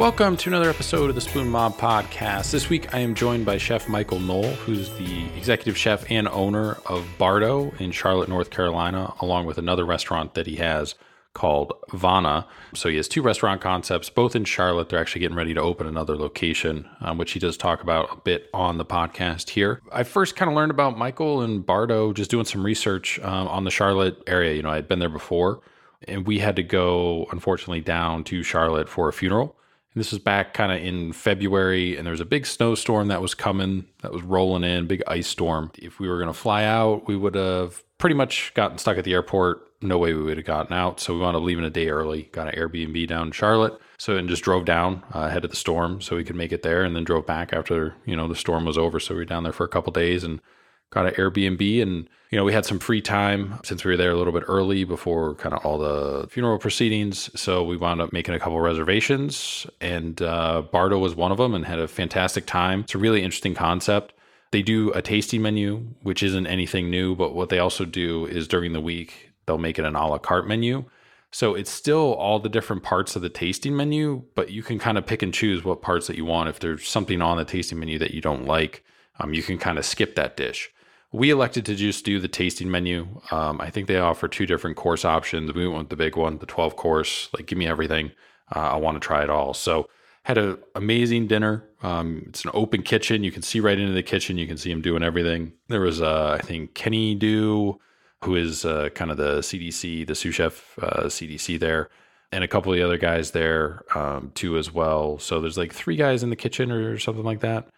Welcome to another episode of the Spoon Mob podcast. This week I am joined by Chef Michael Noll, who's the executive chef and owner of Bardo in Charlotte, North Carolina, along with another restaurant that he has called Vana. So he has two restaurant concepts, both in Charlotte. They're actually getting ready to open another location, um, which he does talk about a bit on the podcast here. I first kind of learned about Michael and Bardo just doing some research um, on the Charlotte area. You know, I had been there before, and we had to go, unfortunately, down to Charlotte for a funeral. And this was back kind of in February, and there was a big snowstorm that was coming, that was rolling in, big ice storm. If we were going to fly out, we would have pretty much gotten stuck at the airport. No way we would have gotten out. So we wound up leaving a day early, got an Airbnb down in Charlotte. So and just drove down uh, ahead of the storm so we could make it there, and then drove back after you know the storm was over. So we were down there for a couple days and got an Airbnb and you know we had some free time since we were there a little bit early before kind of all the funeral proceedings. So we wound up making a couple reservations and uh, bardo was one of them and had a fantastic time. It's a really interesting concept. They do a tasting menu which isn't anything new but what they also do is during the week they'll make it an a la carte menu. So it's still all the different parts of the tasting menu but you can kind of pick and choose what parts that you want. If there's something on the tasting menu that you don't like um, you can kind of skip that dish we elected to just do the tasting menu. Um, I think they offer two different course options. We went the big one, the 12 course. Like, give me everything. Uh, I want to try it all. So, had an amazing dinner. Um, it's an open kitchen. You can see right into the kitchen. You can see him doing everything. There was, uh, I think, Kenny Do, who is uh, kind of the CDC, the sous chef uh, CDC there, and a couple of the other guys there um, too as well. So there's like three guys in the kitchen or something like that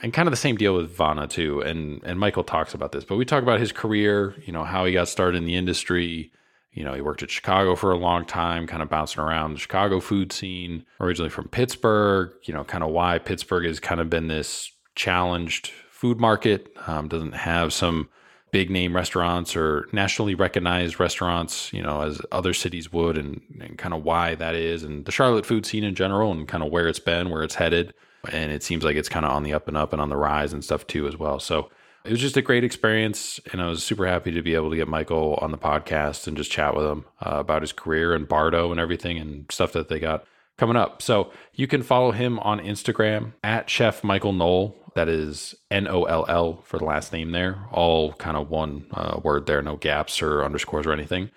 and kind of the same deal with Vana too. And and Michael talks about this, but we talk about his career, you know, how he got started in the industry. You know, he worked at Chicago for a long time, kind of bouncing around the Chicago food scene, originally from Pittsburgh, you know, kind of why Pittsburgh has kind of been this challenged food market, um, doesn't have some big name restaurants or nationally recognized restaurants, you know, as other cities would, and, and kind of why that is, and the Charlotte food scene in general, and kind of where it's been, where it's headed and it seems like it's kind of on the up and up and on the rise and stuff too as well. So it was just a great experience, and I was super happy to be able to get Michael on the podcast and just chat with him uh, about his career and Bardo and everything and stuff that they got coming up. So you can follow him on Instagram at Chef Michael Noll. That is N O L L for the last name there, all kind of one uh, word there, no gaps or underscores or anything.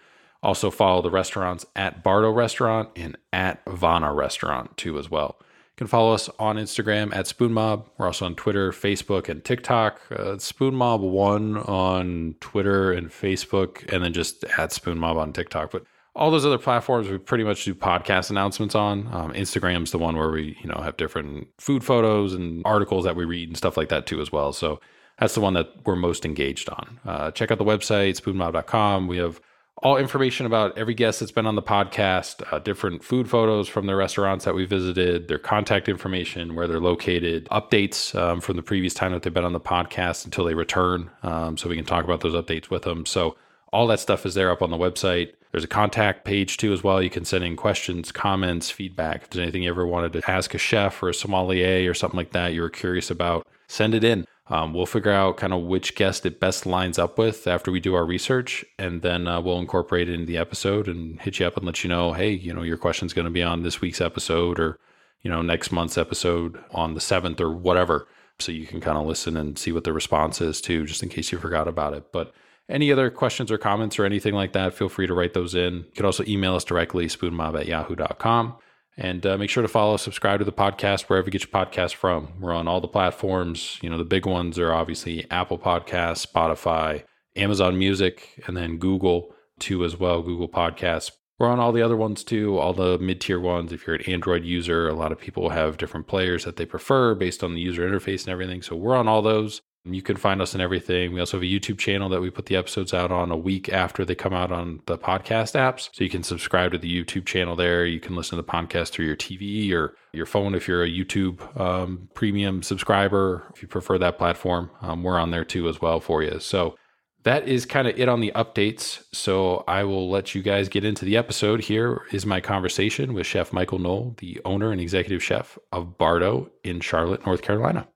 Also follow the restaurants at Bardo Restaurant and at Vana Restaurant too as well. Can follow us on Instagram at SpoonMob. We're also on Twitter, Facebook, and TikTok. Uh, SpoonMob1 on Twitter and Facebook, and then just at SpoonMob on TikTok. But all those other platforms we pretty much do podcast announcements on. Um, Instagram's the one where we, you know, have different food photos and articles that we read and stuff like that too as well. So that's the one that we're most engaged on. Uh, check out the website, spoonmob.com. We have all information about every guest that's been on the podcast, uh, different food photos from the restaurants that we visited, their contact information, where they're located, updates um, from the previous time that they've been on the podcast until they return. Um, so we can talk about those updates with them. So all that stuff is there up on the website. There's a contact page too as well. You can send in questions, comments, feedback. If there's anything you ever wanted to ask a chef or a sommelier or something like that you were curious about, send it in. Um, we'll figure out kind of which guest it best lines up with after we do our research, and then uh, we'll incorporate it into the episode and hit you up and let you know, hey, you know, your question's going to be on this week's episode or, you know, next month's episode on the 7th or whatever. So you can kind of listen and see what the response is too, just in case you forgot about it. But any other questions or comments or anything like that, feel free to write those in. You can also email us directly, spoonmob at yahoo.com. And uh, make sure to follow, subscribe to the podcast wherever you get your podcast from. We're on all the platforms. You know, the big ones are obviously Apple Podcasts, Spotify, Amazon Music, and then Google too as well, Google Podcasts. We're on all the other ones too, all the mid tier ones. If you're an Android user, a lot of people have different players that they prefer based on the user interface and everything. So we're on all those. You can find us in everything. We also have a YouTube channel that we put the episodes out on a week after they come out on the podcast apps. So you can subscribe to the YouTube channel there. You can listen to the podcast through your TV or your phone if you're a YouTube um, premium subscriber. If you prefer that platform, um, we're on there too as well for you. So that is kind of it on the updates. So I will let you guys get into the episode. Here is my conversation with Chef Michael Noll, the owner and executive chef of Bardo in Charlotte, North Carolina.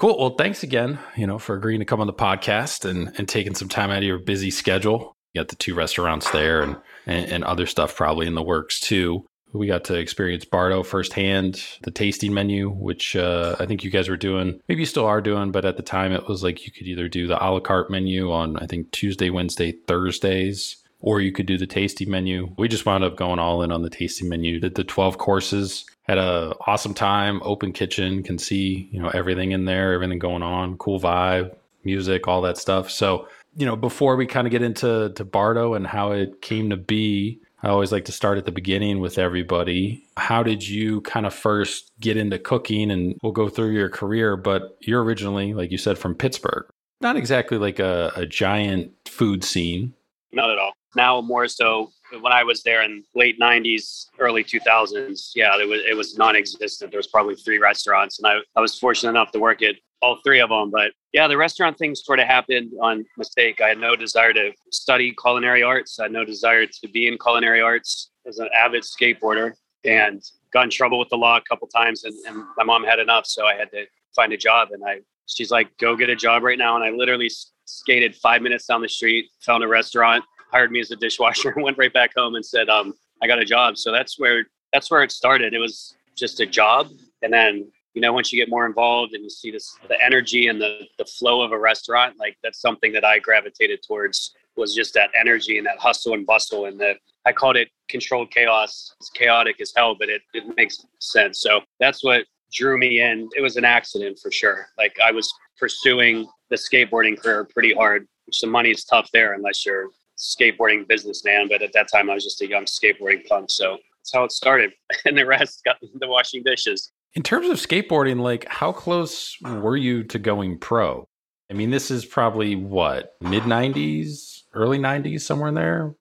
Cool. Well, thanks again, you know, for agreeing to come on the podcast and, and taking some time out of your busy schedule. You got the two restaurants there and, and, and other stuff probably in the works too. we got to experience Bardo firsthand, the tasting menu, which uh, I think you guys were doing. Maybe you still are doing, but at the time it was like you could either do the a la carte menu on, I think, Tuesday, Wednesday, Thursdays, or you could do the tasting menu. We just wound up going all in on the tasting menu. Did the 12 courses, had a awesome time, open kitchen, can see, you know, everything in there, everything going on, cool vibe, music, all that stuff. So, you know, before we kind of get into to Bardo and how it came to be, I always like to start at the beginning with everybody. How did you kind of first get into cooking? And we'll go through your career, but you're originally, like you said, from Pittsburgh. Not exactly like a, a giant food scene. Not at all. Now more so when I was there in late '90s, early 2000s. Yeah, it was it was non-existent. There was probably three restaurants, and I, I was fortunate enough to work at all three of them. But yeah, the restaurant thing sort of happened on mistake. I had no desire to study culinary arts. I had no desire to be in culinary arts as an avid skateboarder and got in trouble with the law a couple times and, and my mom had enough. So I had to find a job and I, she's like, go get a job right now. And I literally skated five minutes down the street, found a restaurant, hired me as a dishwasher and went right back home and said, um, I got a job. So that's where, that's where it started. It was just a job. And then you know once you get more involved and you see this the energy and the the flow of a restaurant like that's something that i gravitated towards was just that energy and that hustle and bustle and the i called it controlled chaos it's chaotic as hell but it, it makes sense so that's what drew me in it was an accident for sure like i was pursuing the skateboarding career pretty hard the money is tough there unless you're skateboarding businessman but at that time i was just a young skateboarding punk so that's how it started and the rest got the washing dishes in terms of skateboarding, like how close were you to going pro? I mean, this is probably what, mid 90s, early 90s, somewhere in there?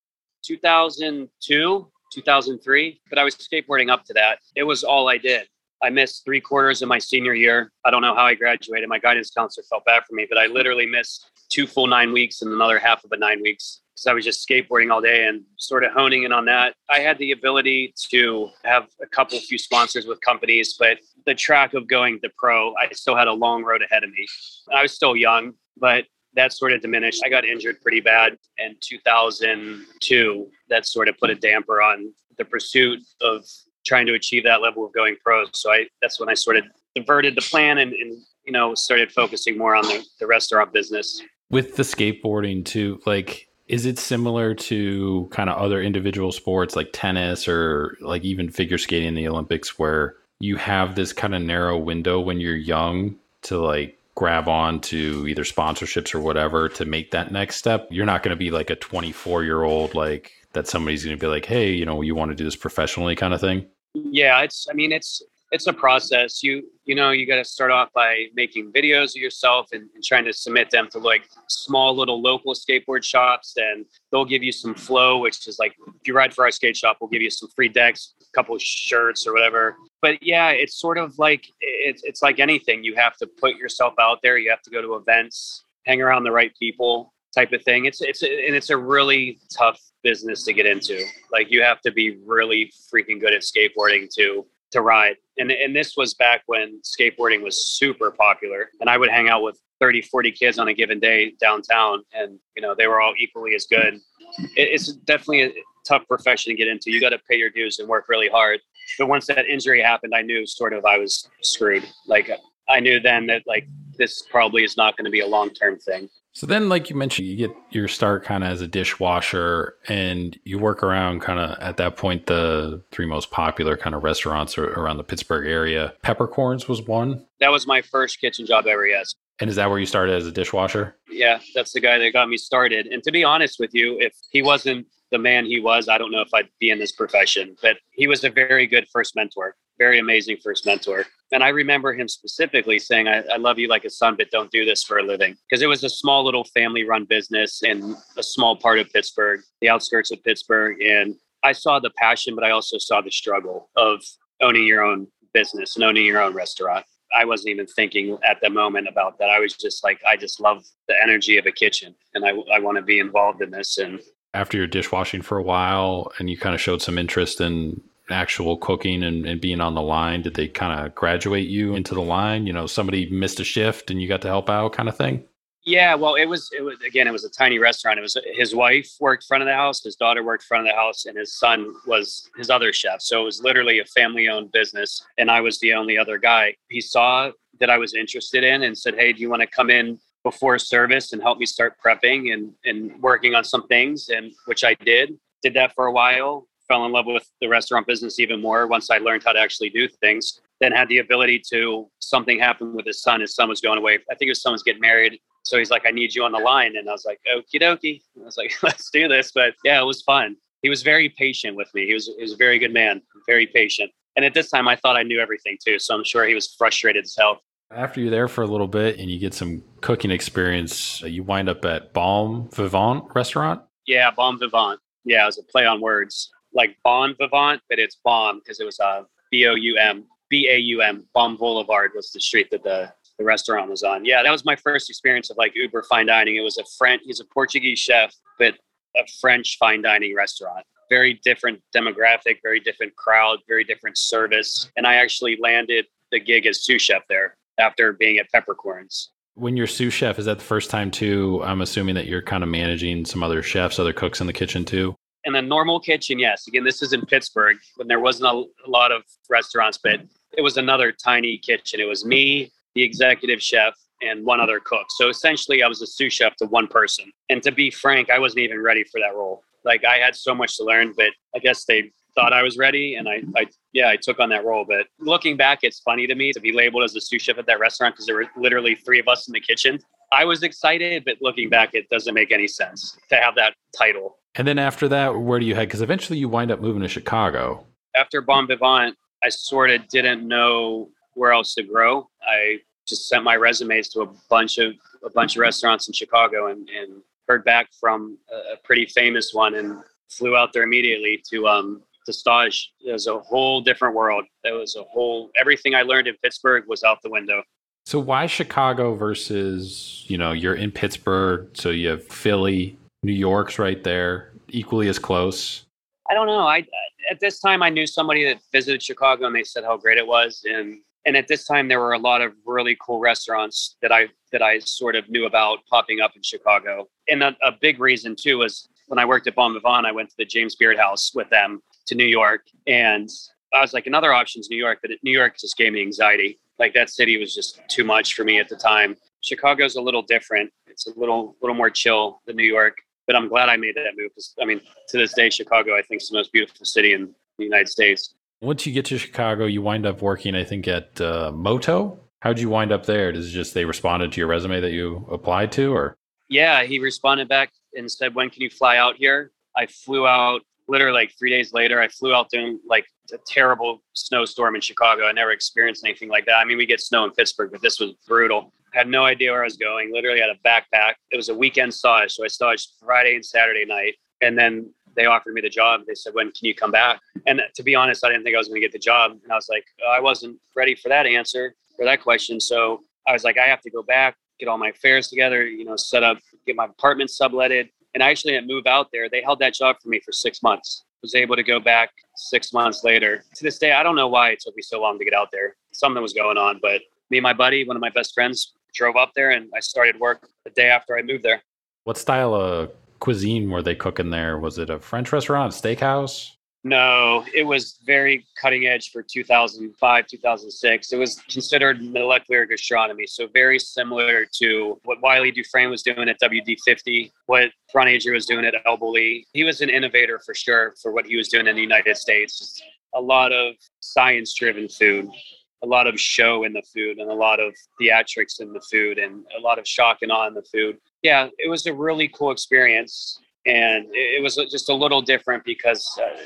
2002, 2003. But I was skateboarding up to that. It was all I did. I missed three quarters of my senior year. I don't know how I graduated. My guidance counselor felt bad for me, but I literally missed two full nine weeks and another half of a nine weeks because I was just skateboarding all day and sort of honing in on that. I had the ability to have a couple few sponsors with companies, but the track of going the pro, I still had a long road ahead of me. I was still young, but that sort of diminished. I got injured pretty bad in 2002. That sort of put a damper on the pursuit of trying to achieve that level of going pro. So I that's when I sort of diverted the plan and, and you know started focusing more on the, the restaurant business. With the skateboarding too, like is it similar to kind of other individual sports like tennis or like even figure skating in the Olympics where you have this kind of narrow window when you're young to like grab on to either sponsorships or whatever to make that next step? You're not going to be like a 24 year old, like that somebody's going to be like, hey, you know, you want to do this professionally kind of thing? Yeah, it's, I mean, it's, it's a process. You you know you got to start off by making videos of yourself and, and, trying to submit them to like small little local skateboard shops, and they'll give you some flow, which is like if you ride for our skate shop, we'll give you some free decks, a couple shirts or whatever. But yeah, it's sort of like it's it's like anything. You have to put yourself out there. You have to go to events, hang around the right people, type of thing. It's it's and it's a really tough business to get into. Like you have to be really freaking good at skateboarding to to ride. And, and this was back when skateboarding was super popular. And I would hang out with 30, 40 kids on a given day downtown, and you know they were all equally as good. It, it's definitely a tough profession to get into. You got to pay your dues and work really hard. But once that injury happened, I knew sort of I was screwed. Like I knew then that like this probably is not going to be a long term thing. So then, like you mentioned, you get your start kind of as a dishwasher, and you work around kind of at that point the three most popular kind of restaurants around the Pittsburgh area. Peppercorns was one. That was my first kitchen job ever. Yes. And is that where you started as a dishwasher? Yeah, that's the guy that got me started. And to be honest with you, if he wasn't the man he was, I don't know if I'd be in this profession. But he was a very good first mentor, very amazing first mentor. And I remember him specifically saying, I, I, love you like a son, but don't do this for a living. Because it was a small little family run business in a small part of Pittsburgh, the outskirts of Pittsburgh. And I saw the passion, but I also saw the struggle of owning your own business and owning your own restaurant. I wasn't even thinking at the moment about that. I was just like, I just love the energy of a kitchen and I, I want to be involved in this. And after your dishwashing for a while and you kind of showed some interest in actual cooking and, and being on the line? Did they kind of graduate you into the line? You know, somebody missed a shift and you got to help out kind of thing? Yeah, well, it was it was again, it was a tiny restaurant. It was his wife worked front of the house, his daughter worked front of the house, and his son was his other chef. So it was literally a family-owned business, and I was the only other guy. He saw that I was interested in and said, "Hey, do you want to come in before service and help me start prepping and and working on some things?" And which I did. Did that for a while. Fell in love with the restaurant business even more once I learned how to actually do things. Then had the ability to something happened with his son. His son was going away. I think his son was getting married so he's like, I need you on the line. And I was like, okie dokie. I was like, let's do this. But yeah, it was fun. He was very patient with me. He was, he was a very good man, very patient. And at this time, I thought I knew everything too. So I'm sure he was frustrated as hell. After you're there for a little bit and you get some cooking experience, uh, you wind up at Baum Vivant restaurant? Yeah, Baum Vivant. Yeah, it was a play on words. Like Bon Vivant, but it's Baum because it was a uh, B O U M. B A U M. Baum Boulevard was the street that the the restaurant was on. Yeah, that was my first experience of like Uber fine dining. It was a French, he's a Portuguese chef, but a French fine dining restaurant. Very different demographic, very different crowd, very different service. And I actually landed the gig as sous chef there after being at Peppercorns. When you're sous chef, is that the first time too? I'm assuming that you're kind of managing some other chefs, other cooks in the kitchen too. In a normal kitchen, yes. Again, this is in Pittsburgh when there wasn't a, lot of restaurants, but it was another tiny kitchen. It was me, the executive chef, and one other cook. So essentially, I was a sous chef to one person. And to be frank, I wasn't even ready for that role. Like I had so much to learn, but I guess they thought I was ready, and I, I yeah, I took on that role. But looking back, it's funny to me to be labeled as a sous chef at that restaurant because there were literally three of us in the kitchen. I was excited, but looking back, it doesn't make any sense to have that title. And then after that, where do you head? Because eventually you wind up moving to Chicago. After Baum Vivant, I sort of didn't know where else to grow. I just sent my resumes to a bunch of a bunch of restaurants in Chicago and, and heard back from a, pretty famous one and flew out there immediately to um to stage. It was a whole different world. It was a whole everything I learned in Pittsburgh was out the window. So why Chicago versus, you know, you're in Pittsburgh, so you have Philly, New York's right there, equally as close. I don't know. I at this time I knew somebody that visited Chicago and they said how great it was and and at this time there were a lot of really cool restaurants that I that I sort of knew about popping up in Chicago. And a, a big reason too was when I worked at Baum Vivant, I went to the James Beard House with them to New York, and I was like, another option is New York, but New York just gave me anxiety. Like that city was just too much for me at the time. Chicago's a little different. It's a little little more chill than New York, but I'm glad I made that move because I mean, to this day, Chicago I think is the most beautiful city in the United States. Once you get to Chicago, you wind up working, I think, at uh, Moto. How'd you wind up there? Does it just they responded to your resume that you applied to, or? Yeah, he responded back and said, "When can you fly out here?" I flew out literally like three days later. I flew out during like a terrible snowstorm in Chicago. I never experienced anything like that. I mean, we get snow in Pittsburgh, but this was brutal. I had no idea where I was going. Literally had a backpack. It was a weekend stage, so I staged Friday and Saturday night, and then they offered me the job. They said, "When can you come back?" And uh, to be honest, I didn't think I was going to get the job, and I was like, oh, I wasn't ready for that answer for that question. So I was like, I have to go back, get all my affairs together, you know, set up, get my apartment subletted, and I actually didn't move out there. They held that job for me for six months. Was able to go back six months later. To this day, I don't know why it took me so long to get out there. Something was going on, but me and my buddy, one of my best friends, drove up there, and I started work the day after I moved there. What style of cuisine were they cooking there? Was it a French restaurant, steakhouse? No, it was very cutting edge for 2005, 2006. It was considered molecular gastronomy, so very similar to what Wylie Dufresne was doing at WD50, what Ron Adria was doing at El Bulli. He was an innovator for sure for what he was doing in the United States. A lot of science driven food, a lot of show in the food, and a lot of theatrics in the food, and a lot of shock and awe in the food yeah, it was a really cool experience, and it, was just a little different because uh,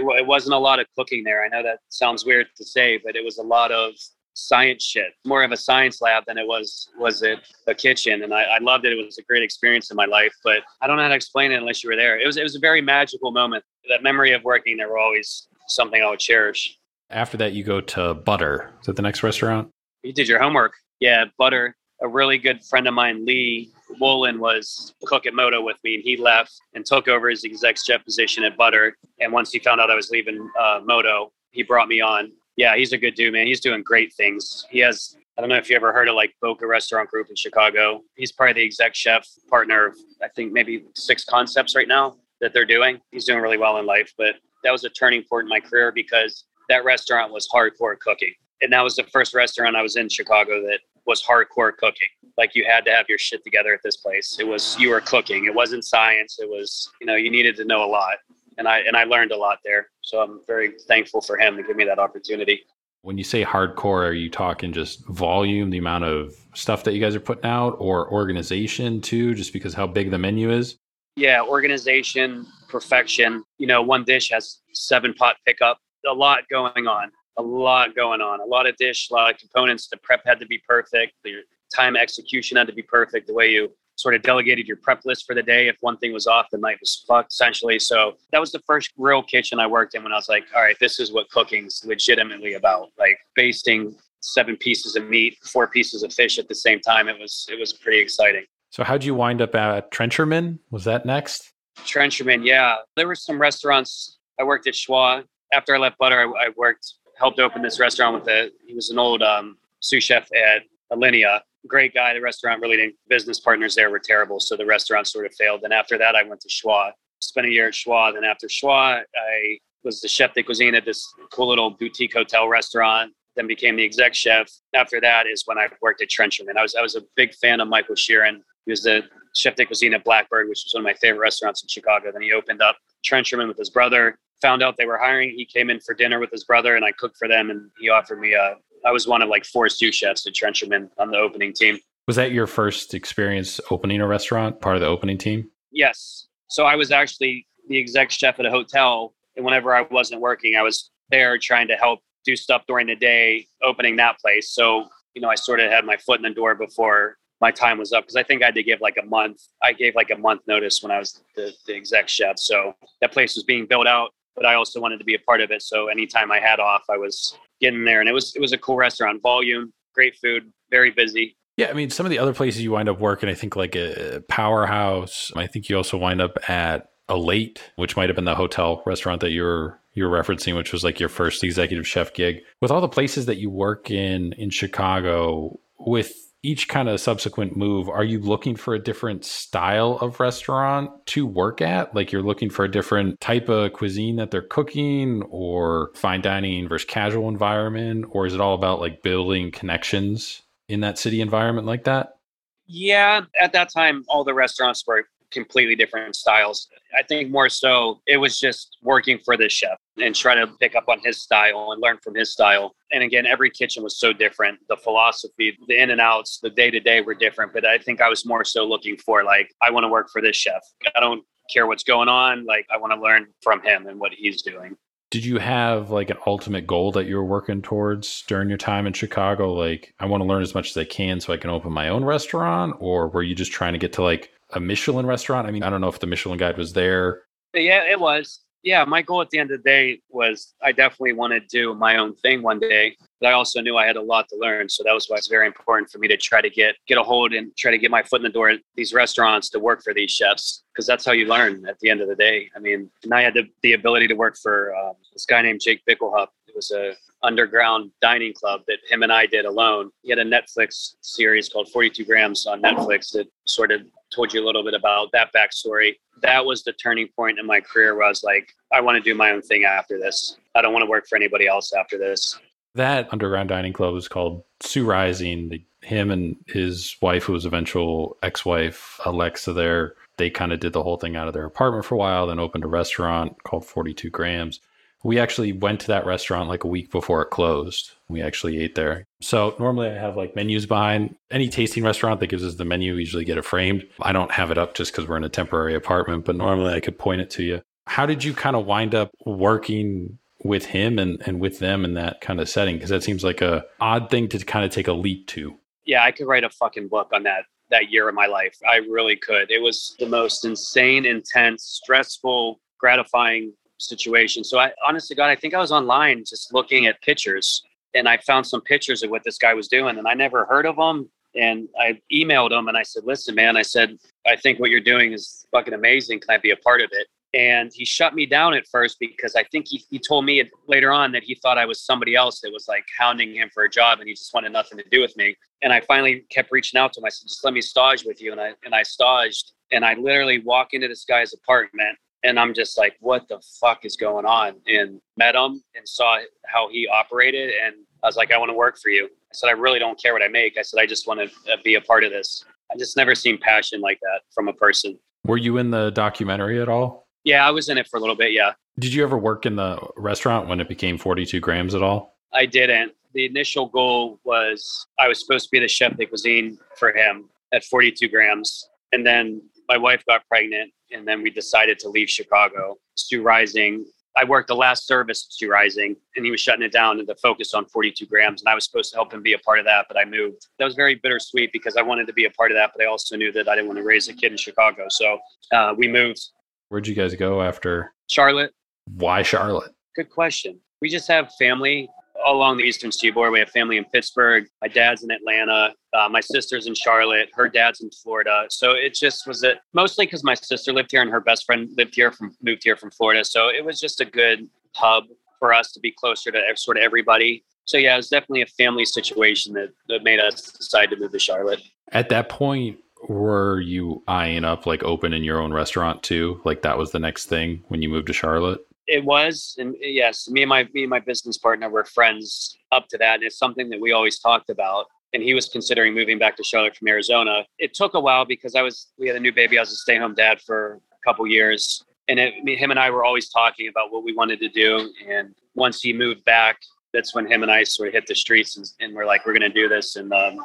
there it wasn't a lot of cooking there. I know that sounds weird to say, but it was a lot of science shit, more of a science lab than it was was it a kitchen. And I, I loved it. It was a great experience in my life, but I don't know how to explain it unless you were there. It was it was a very magical moment. That memory of working there will always something I would cherish. After that, you go to Butter. Is that the next restaurant? You did your homework. Yeah, Butter. A really good friend of mine, Lee, Wolen was cook at Moto with me, and he left and took over his exec chef position at Butter. And once he found out I was leaving uh, Moto, he brought me on. Yeah, he's a good dude, man. He's doing great things. He has I don't know if you ever heard of like Boka Restaurant Group in Chicago. He's probably the exec chef partner of I think maybe six concepts right now that they're doing. He's doing really well in life, but that was a turning point in my career because that restaurant was hardcore cooking. And that was the first restaurant I was in Chicago that was hardcore cooking. Like you had to have your shit together at this place. It was you were cooking. It wasn't science. It was, you know, you needed to know a lot. And I and I learned a lot there. So I'm very thankful for him to give me that opportunity. When you say hardcore, are you talking just volume, the amount of stuff that you guys are putting out, or organization too, just because how big the menu is? Yeah, organization, perfection. You know, one dish has seven pot pickup, a lot going on, a lot going on, a lot of dish, a lot of components. The prep had to be perfect. The time execution had to be perfect. The way you sort of delegated your prep list for the day. If one thing was off, the night was fucked essentially. So that was the first real kitchen I worked in when I was like, all right, this is what cooking's legitimately about. Like basting seven pieces of meat, four pieces of fish at the same time. It was it was pretty exciting. So how'd you wind up at Trencherman? Was that next? Trencherman, yeah. There were some restaurants. I worked at Schwa. After I left Butter, I, I worked, helped open this restaurant with a, he was an old um, sous chef at Alinea great guy. The restaurant really didn't, business partners there were terrible. So the restaurant sort of failed. And after that, I went to Schwa, spent a year at Schwa. Then after Schwa, I was the chef de cuisine at this cool little boutique hotel restaurant. Then became the exec chef. After that is when I worked at Trencherman. I was I was a big fan of Michael Sheerin. He was the chef de cuisine at Blackbird, which was one of my favorite restaurants in Chicago. Then he opened up Trencherman with his brother. Found out they were hiring. He came in for dinner with his brother, and I cooked for them. And he offered me a I was one of like four sous chefs at Trencherman on the opening team. Was that your first experience opening a restaurant, part of the opening team? Yes. So I was actually the exec chef at a hotel. And whenever I wasn't working, I was there trying to help do stuff during the day, opening that place. So, you know, I sort of had my foot in the door before my time was up because I think I had to give like a month. I gave like a month notice when I was the, the exec chef. So that place was being built out, but I also wanted to be a part of it. So anytime I had off, I was getting there, and it was it was a cool restaurant. Volume, great food, very busy. Yeah, I mean, some of the other places you wind up working, I think like a powerhouse. I think you also wind up at a late, which might have been the hotel restaurant that you're you're referencing, which was like your first executive chef gig. With all the places that you work in in Chicago, with each kind of subsequent move, are you looking for a different style of restaurant to work at? Like you're looking for a different type of cuisine that they're cooking or fine dining versus casual environment? Or is it all about like building connections in that city environment like that? Yeah, at that time, all the restaurants were completely different styles. I think more so it was just working for this chef and trying to pick up on his style and learn from his style. And again, every kitchen was so different. The philosophy, the in and outs, the day to day were different. But I think I was more so looking for like, I want to work for this chef. I don't care what's going on. Like, I want to learn from him and what he's doing. Did you have like an ultimate goal that you were working towards during your time in Chicago? Like, I want to learn as much as I can so I can open my own restaurant? Or were you just trying to get to like a Michelin restaurant? I mean, I don't know if the Michelin guide was there. Yeah, it was. Yeah, my goal at the end of the day was I definitely wanted to do my own thing one day. But I also knew I had a lot to learn. So that was why it's very important for me to try to get get a hold and try to get my foot in the door at these restaurants to work for these chefs. Because that's how you learn at the end of the day. I mean, and I had the, the ability to work for um, this guy named Jake Bickelhaupt. It was a underground dining club that him and I did alone. He had a Netflix series called 42 Grams on Netflix that sort of told you a little bit about that backstory. That was the turning point in my career where I was like, I want to do my own thing after this. I don't want to work for anybody else after this. That underground dining club was called Sous Rising. The, him and his wife, who was eventual ex-wife Alexa, there they kind of did the whole thing out of their apartment for a while, then opened a restaurant called 42 Grams. We actually went to that restaurant like a week before it closed. We actually ate there. So normally I have like menus behind any tasting restaurant that gives us the menu. We usually get it framed. I don't have it up just because we're in a temporary apartment, but normally I could point it to you. How did you kind of wind up working with him and, and with them in that kind of setting? Because that seems like a odd thing to kind of take a leap to. Yeah, I could write a fucking book on that that year of my life. I really could. It was the most insane, intense, stressful, gratifying situation. So I honestly God, I think I was online just looking at pictures and I found some pictures of what this guy was doing and I never heard of him. And I emailed him and I said, listen, man, I said, I think what you're doing is fucking amazing. Can I be a part of it? And he shut me down at first because I think he, he told me later on that he thought I was somebody else that was like hounding him for a job and he just wanted nothing to do with me. And I finally kept reaching out to him. I said, just let me stage with you. And I, and I staged and I literally walk into this guy's apartment and I'm just like, what the fuck is going on? And met him and saw how he operated. And I was like, I want to work for you. I said, I really don't care what I make. I said, I just want to uh, be a part of this. I just never seen passion like that from a person. Were you in the documentary at all? Yeah, I was in it for a little bit. Yeah. Did you ever work in the restaurant when it became 42 grams at all? I didn't. The initial goal was I was supposed to be the chef de cuisine for him at 42 grams. And then my wife got pregnant, and then we decided to leave Chicago. Sous Rising. I worked the last service at Sous Rising, and he was shutting it down and to focus on 42 grams. And I was supposed to help him be a part of that, but I moved. That was very bittersweet because I wanted to be a part of that, but I also knew that I didn't want to raise a kid in Chicago. So uh, we moved. Where'd you guys go after Charlotte? Why Charlotte? Good question. We just have family along the Eastern Seaboard. We have family in Pittsburgh. My dad's in Atlanta. Uh, my sister's in Charlotte. Her dad's in Florida. So it just was it mostly because my sister lived here and her best friend lived here from moved here from Florida. So it was just a good hub for us to be closer to sort of everybody. So yeah, it was definitely a family situation that, that made us decide to move to Charlotte. At that point, were you eyeing up like opening your own restaurant too? Like that was the next thing when you moved to Charlotte? It was, and yes, me and my me and my business partner were friends up to that. And it's something that we always talked about. And he was considering moving back to Charlotte from Arizona. It took a while because I was we had a new baby. I was a stay home dad for a couple years, and it, him and I were always talking about what we wanted to do. And once he moved back, that's when him and I sort of hit the streets and, and we're like, we're going to do this. And um,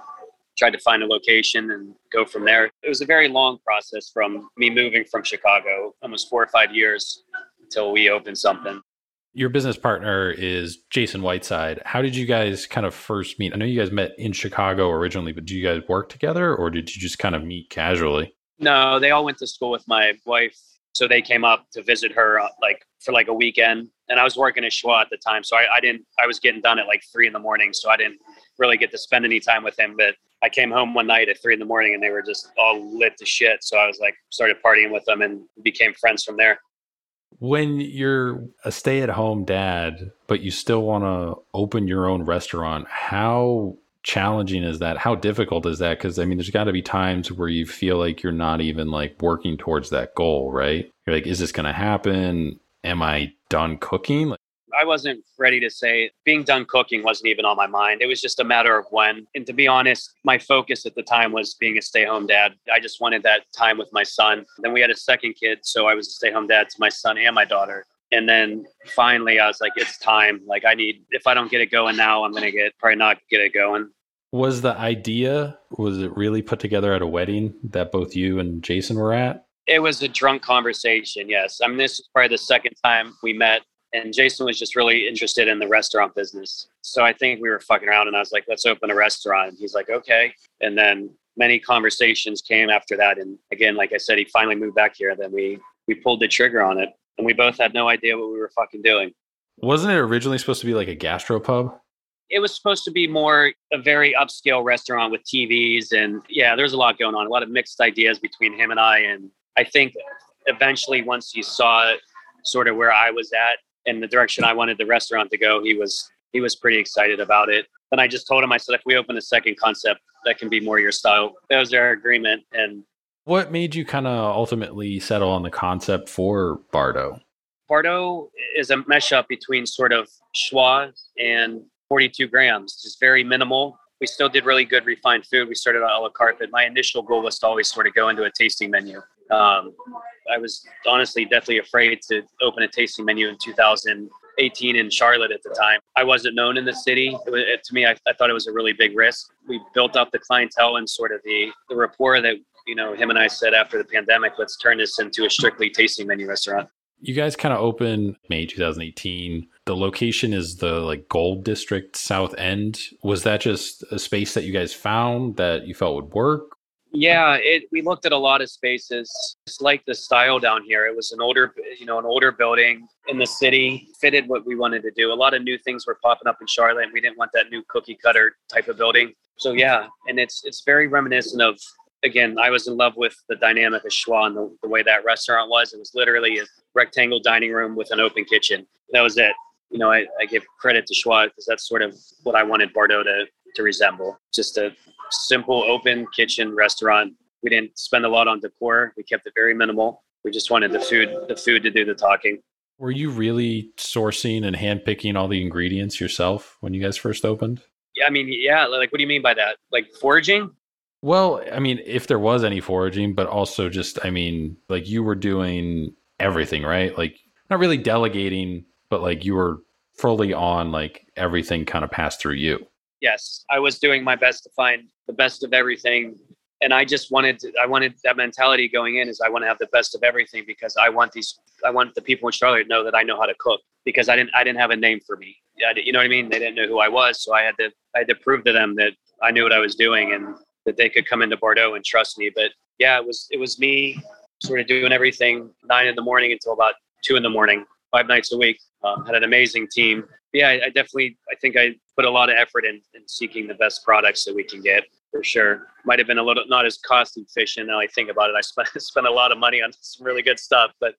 tried to find a location and go from there. It was a very long process from me moving from Chicago, almost four or five years until we open something. Your business partner is Jason Whiteside. How did you guys kind of first meet? I know you guys met in Chicago originally, but do you guys work together or did you just kind of meet casually? No, they all went to school with my wife. So they came up to visit her uh, like for like a weekend. And I was working at Schwa at the time. So I, I didn't, I was getting done at like three in the morning. So I didn't really get to spend any time with him. But I came home one night at three in the morning and they were just all lit to shit. So I was like, started partying with them and became friends from there. When you're a stay at home dad, but you still want to open your own restaurant, how challenging is that? How difficult is that? Because I mean, there's got to be times where you feel like you're not even like working towards that goal, right? You're like, is this going to happen? Am I done cooking? I wasn't ready to say being done cooking wasn't even on my mind. It was just a matter of when. And to be honest, my focus at the time was being a stay home dad. I just wanted that time with my son. Then we had a second kid. So I was a stay home dad to my son and my daughter. And then finally, I was like, it's time. Like, I need, if I don't get it going now, I'm going to get, probably not get it going. Was the idea, was it really put together at a wedding that both you and Jason were at? It was a drunk conversation, yes. I mean, this is probably the second time we met and Jason was just really interested in the restaurant business. So I think we were fucking around and I was like, let's open a restaurant. And he's like, okay. And then many conversations came after that. And again, like I said, he finally moved back here. Then we, we pulled the trigger on it and we both had no idea what we were fucking doing. Wasn't it originally supposed to be like a gastropub? It was supposed to be more a very upscale restaurant with TVs. And yeah, there's a lot going on, a lot of mixed ideas between him and I. And I think eventually, once he saw sort of where I was at in the direction I wanted the restaurant to go, he was he was pretty excited about it. And I just told him, I said, if we open a second concept, that can be more your style. That was our agreement. And what made you kind of ultimately settle on the concept for Bardo? Bardo is a mesh up between sort of schwa and 42 grams, just very minimal. We still did really good refined food. We started on a la carte, but my initial goal was to always sort of go into a tasting menu. Um, I was honestly deathly afraid to open a tasting menu in 2018 in Charlotte at the time. I wasn't known in the city. It was, it, to me, I, I thought it was a really big risk. We built up the clientele and sort of the, the rapport that, you know, him and I said after the pandemic, let's turn this into a strictly tasting menu restaurant. You guys kind of opened May 2018. The location is the like Gold District South End. Was that just a space that you guys found that you felt would work? Yeah, it, we looked at a lot of spaces. It's like the style down here. It was an older, you know, an older building in the city, fitted what we wanted to do. A lot of new things were popping up in Charlotte. We didn't want that new cookie cutter type of building. So yeah, and it's it's very reminiscent of again, I was in love with the dynamic of Schwa and the, the way that restaurant was. It was literally a rectangle dining room with an open kitchen. That was it. You know, I, I give credit to Schwa because that's sort of what I wanted Bardo to, to resemble. Just a simple open kitchen restaurant. We didn't spend a lot on decor. We kept it very minimal. We just wanted the food, the food to do the talking. Were you really sourcing and handpicking all the ingredients yourself when you guys first opened? Yeah, I mean, yeah. Like, what do you mean by that? Like foraging? Well, I mean, if there was any foraging, but also just, I mean, like you were doing everything, right? Like, not really delegating, but like you were fully on, like everything kind of passed through you. Yes, I was doing my best to find the best of everything and I just wanted to, I wanted that mentality going in is I want to have the best of everything because I want these I want the people in Charlotte to know that I know how to cook because I didn't I didn't have a name for me. you know what I mean? They didn't know who I was, so I had to I had to prove to them that I knew what I was doing and that they could come into Bardo and trust me. But yeah, it was it was me sort of doing everything nine in the morning until about two in the morning, five nights a week. Um, had an amazing team. Yeah, I, I, definitely I think I put a lot of effort in, in seeking the best products that we can get for sure. Might have been a little not as cost efficient now I think about it. I spent spent a lot of money on some really good stuff, but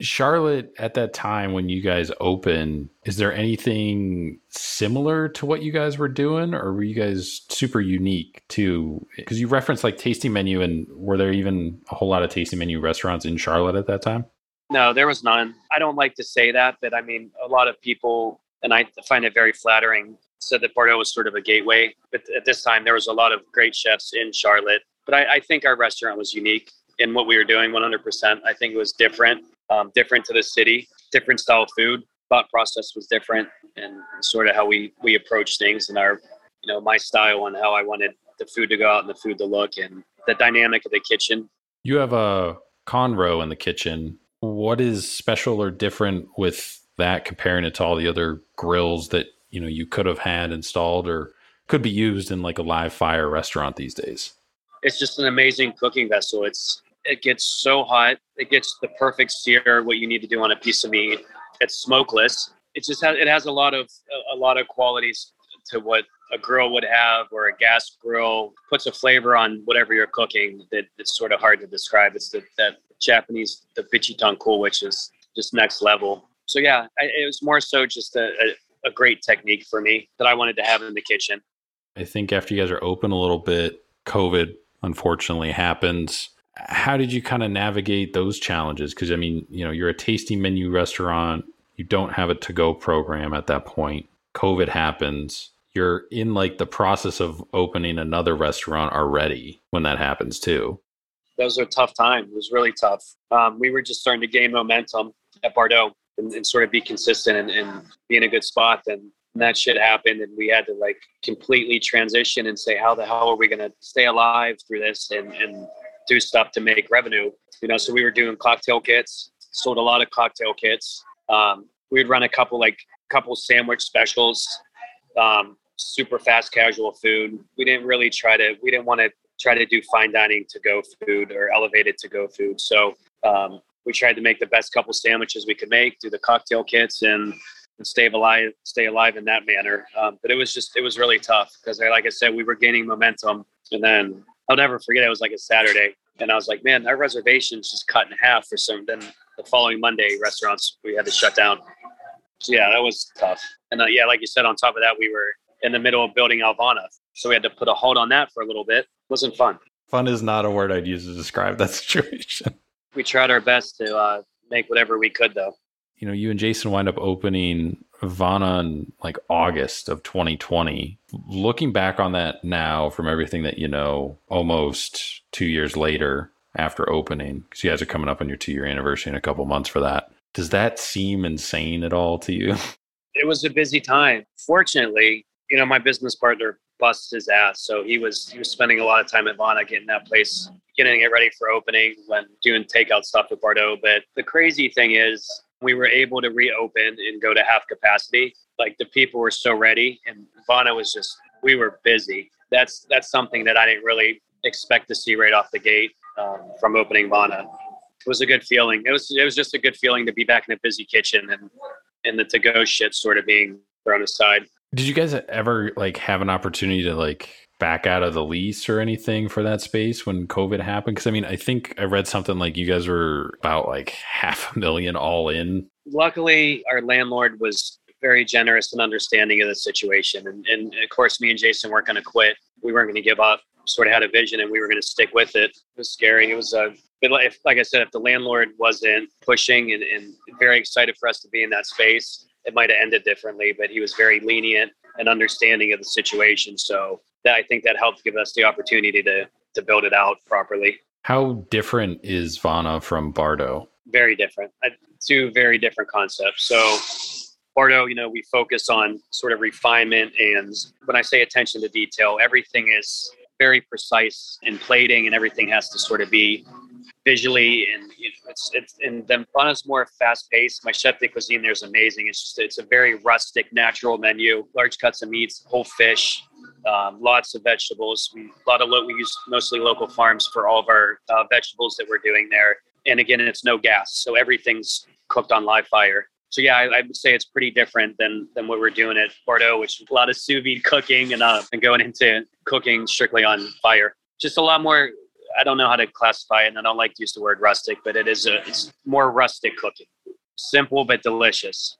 Charlotte at that time when you guys open, is there anything similar to what you guys were doing or were you guys super unique too? Because you referenced like Tasty menu and were there even a whole lot of Tasty menu restaurants in Charlotte at that time? No, there was none. I don't like to say that, but I mean, a lot of people, and I find it very flattering, said that Bardo was sort of a gateway. But at this time, there was a lot of great chefs in Charlotte. But I, I think our restaurant was unique in what we were doing 100%. I think it was different, um, different to the city, different style of food. Thought process was different, and sort of how we we approach things and our, you know, my style and how I wanted the food to go out and the food to look and the dynamic of the kitchen. You have a Konro in the kitchen. What is special or different with that comparing it to all the other grills that you know you could have had installed or could be used in like a live fire restaurant these days? It's just an amazing cooking vessel. It's it gets so hot. It gets the perfect sear, what you need to do on a piece of meat. It's smokeless. It just has it has a lot of a lot of qualities to what a grill would have or a gas grill puts a flavor on whatever you're cooking that it's sort of hard to describe. It's the, that Japanese the binchotan, which is just next level. So yeah, I, it was more so just a, a, a great technique for me that I wanted to have in the kitchen. I think after you guys are open a little bit, COVID unfortunately happens. How did you kind of navigate those challenges? Because I mean, you know, you're a tasting menu restaurant. You don't have a to go program at that point. COVID happens. You're in like the process of opening another restaurant already when that happens too. Those are tough times. It was really tough. Um, we were just starting to gain momentum at Bardo and, and sort of be consistent and, and, be in a good spot. And, and that shit happened, and we had to like completely transition and say, how the hell are we going to stay alive through this and, and do stuff to make revenue? You know, so we were doing cocktail kits, sold a lot of cocktail kits. Um, we'd run a couple like couple sandwich specials, um, super fast casual food. We didn't really try to. We didn't want to try to do fine dining to go food or elevated to go food. So um, we tried to make the best couple sandwiches we could make, do the cocktail kits, and, and stay alive, stay alive in that manner. Um, but it was just, it was really tough because, like I said, we were gaining momentum, and then I'll never forget. It was like a Saturday, and I was like, man, our reservations just cut in half for some. Then the following Monday, restaurants we had to shut down. So yeah, that was tough. And uh, yeah, like you said, on top of that, we were in the middle of building Alvana, so we had to put a hold on that for a little bit. Wasn't fun. Fun is not a word I'd use to describe that situation we tried our best to uh, make whatever we could, though. You know, you and Jason wind up opening Vana in like August of 2020. Looking back on that now, from everything that you know, almost two years later after opening, because you guys are coming up on your two year anniversary in a couple months for that. Does that seem insane at all to you? It was a busy time. Fortunately, you know, my business partner busted his ass, so he was he was spending a lot of time at Vana getting that place getting it ready for opening when doing takeout stuff with Bardo. But the crazy thing is, we were able to reopen and go to half capacity. Like the people were so ready, and Vana was just we were busy. That's that's something that I didn't really expect to see right off the gate um, from opening Vana. It was a good feeling. It was it was just a good feeling to be back in a busy kitchen and and the to go shit sort of being thrown aside. Did you guys ever like have an opportunity to like back out of the lease or anything for that space when COVID happened? Because I mean, I think I read something like you guys were about like half a million all in. Luckily, our landlord was very generous and understanding of the situation. And, and of course, me and Jason weren't going to quit. We weren't going to give up. Sort of had a vision, and we were going to stick with it. It was scary. It was a, but if, like I said, if the landlord wasn't pushing and, and very excited for us to be in that space, it might have ended differently. But he was very lenient and understanding of the situation. So that I think that helped give us the opportunity to to build it out properly. How different is Vana from Bardo? Very different. Two very different concepts. So Bardo, you know, we focus on sort of refinement and when I say attention to detail, everything is very precise in plating and everything has to sort of be visually and you know, it's it's and then is more fast paced. My chef de cuisine there is amazing. It's just it's a very rustic, natural menu, large cuts of meats, whole fish, um, lots of vegetables. We a lot of lo- we use mostly local farms for all of our uh, vegetables that we're doing there. And again, it's no gas, so everything's cooked on live fire so yeah, I, I, would say it's pretty different than than what we're doing at Bardo, which is a lot of sous vide cooking and uh, and going into cooking strictly on fire. Just a lot more. I don't know how to classify it, and I don't like to use the word rustic, but it is a it's more rustic cooking, simple but delicious.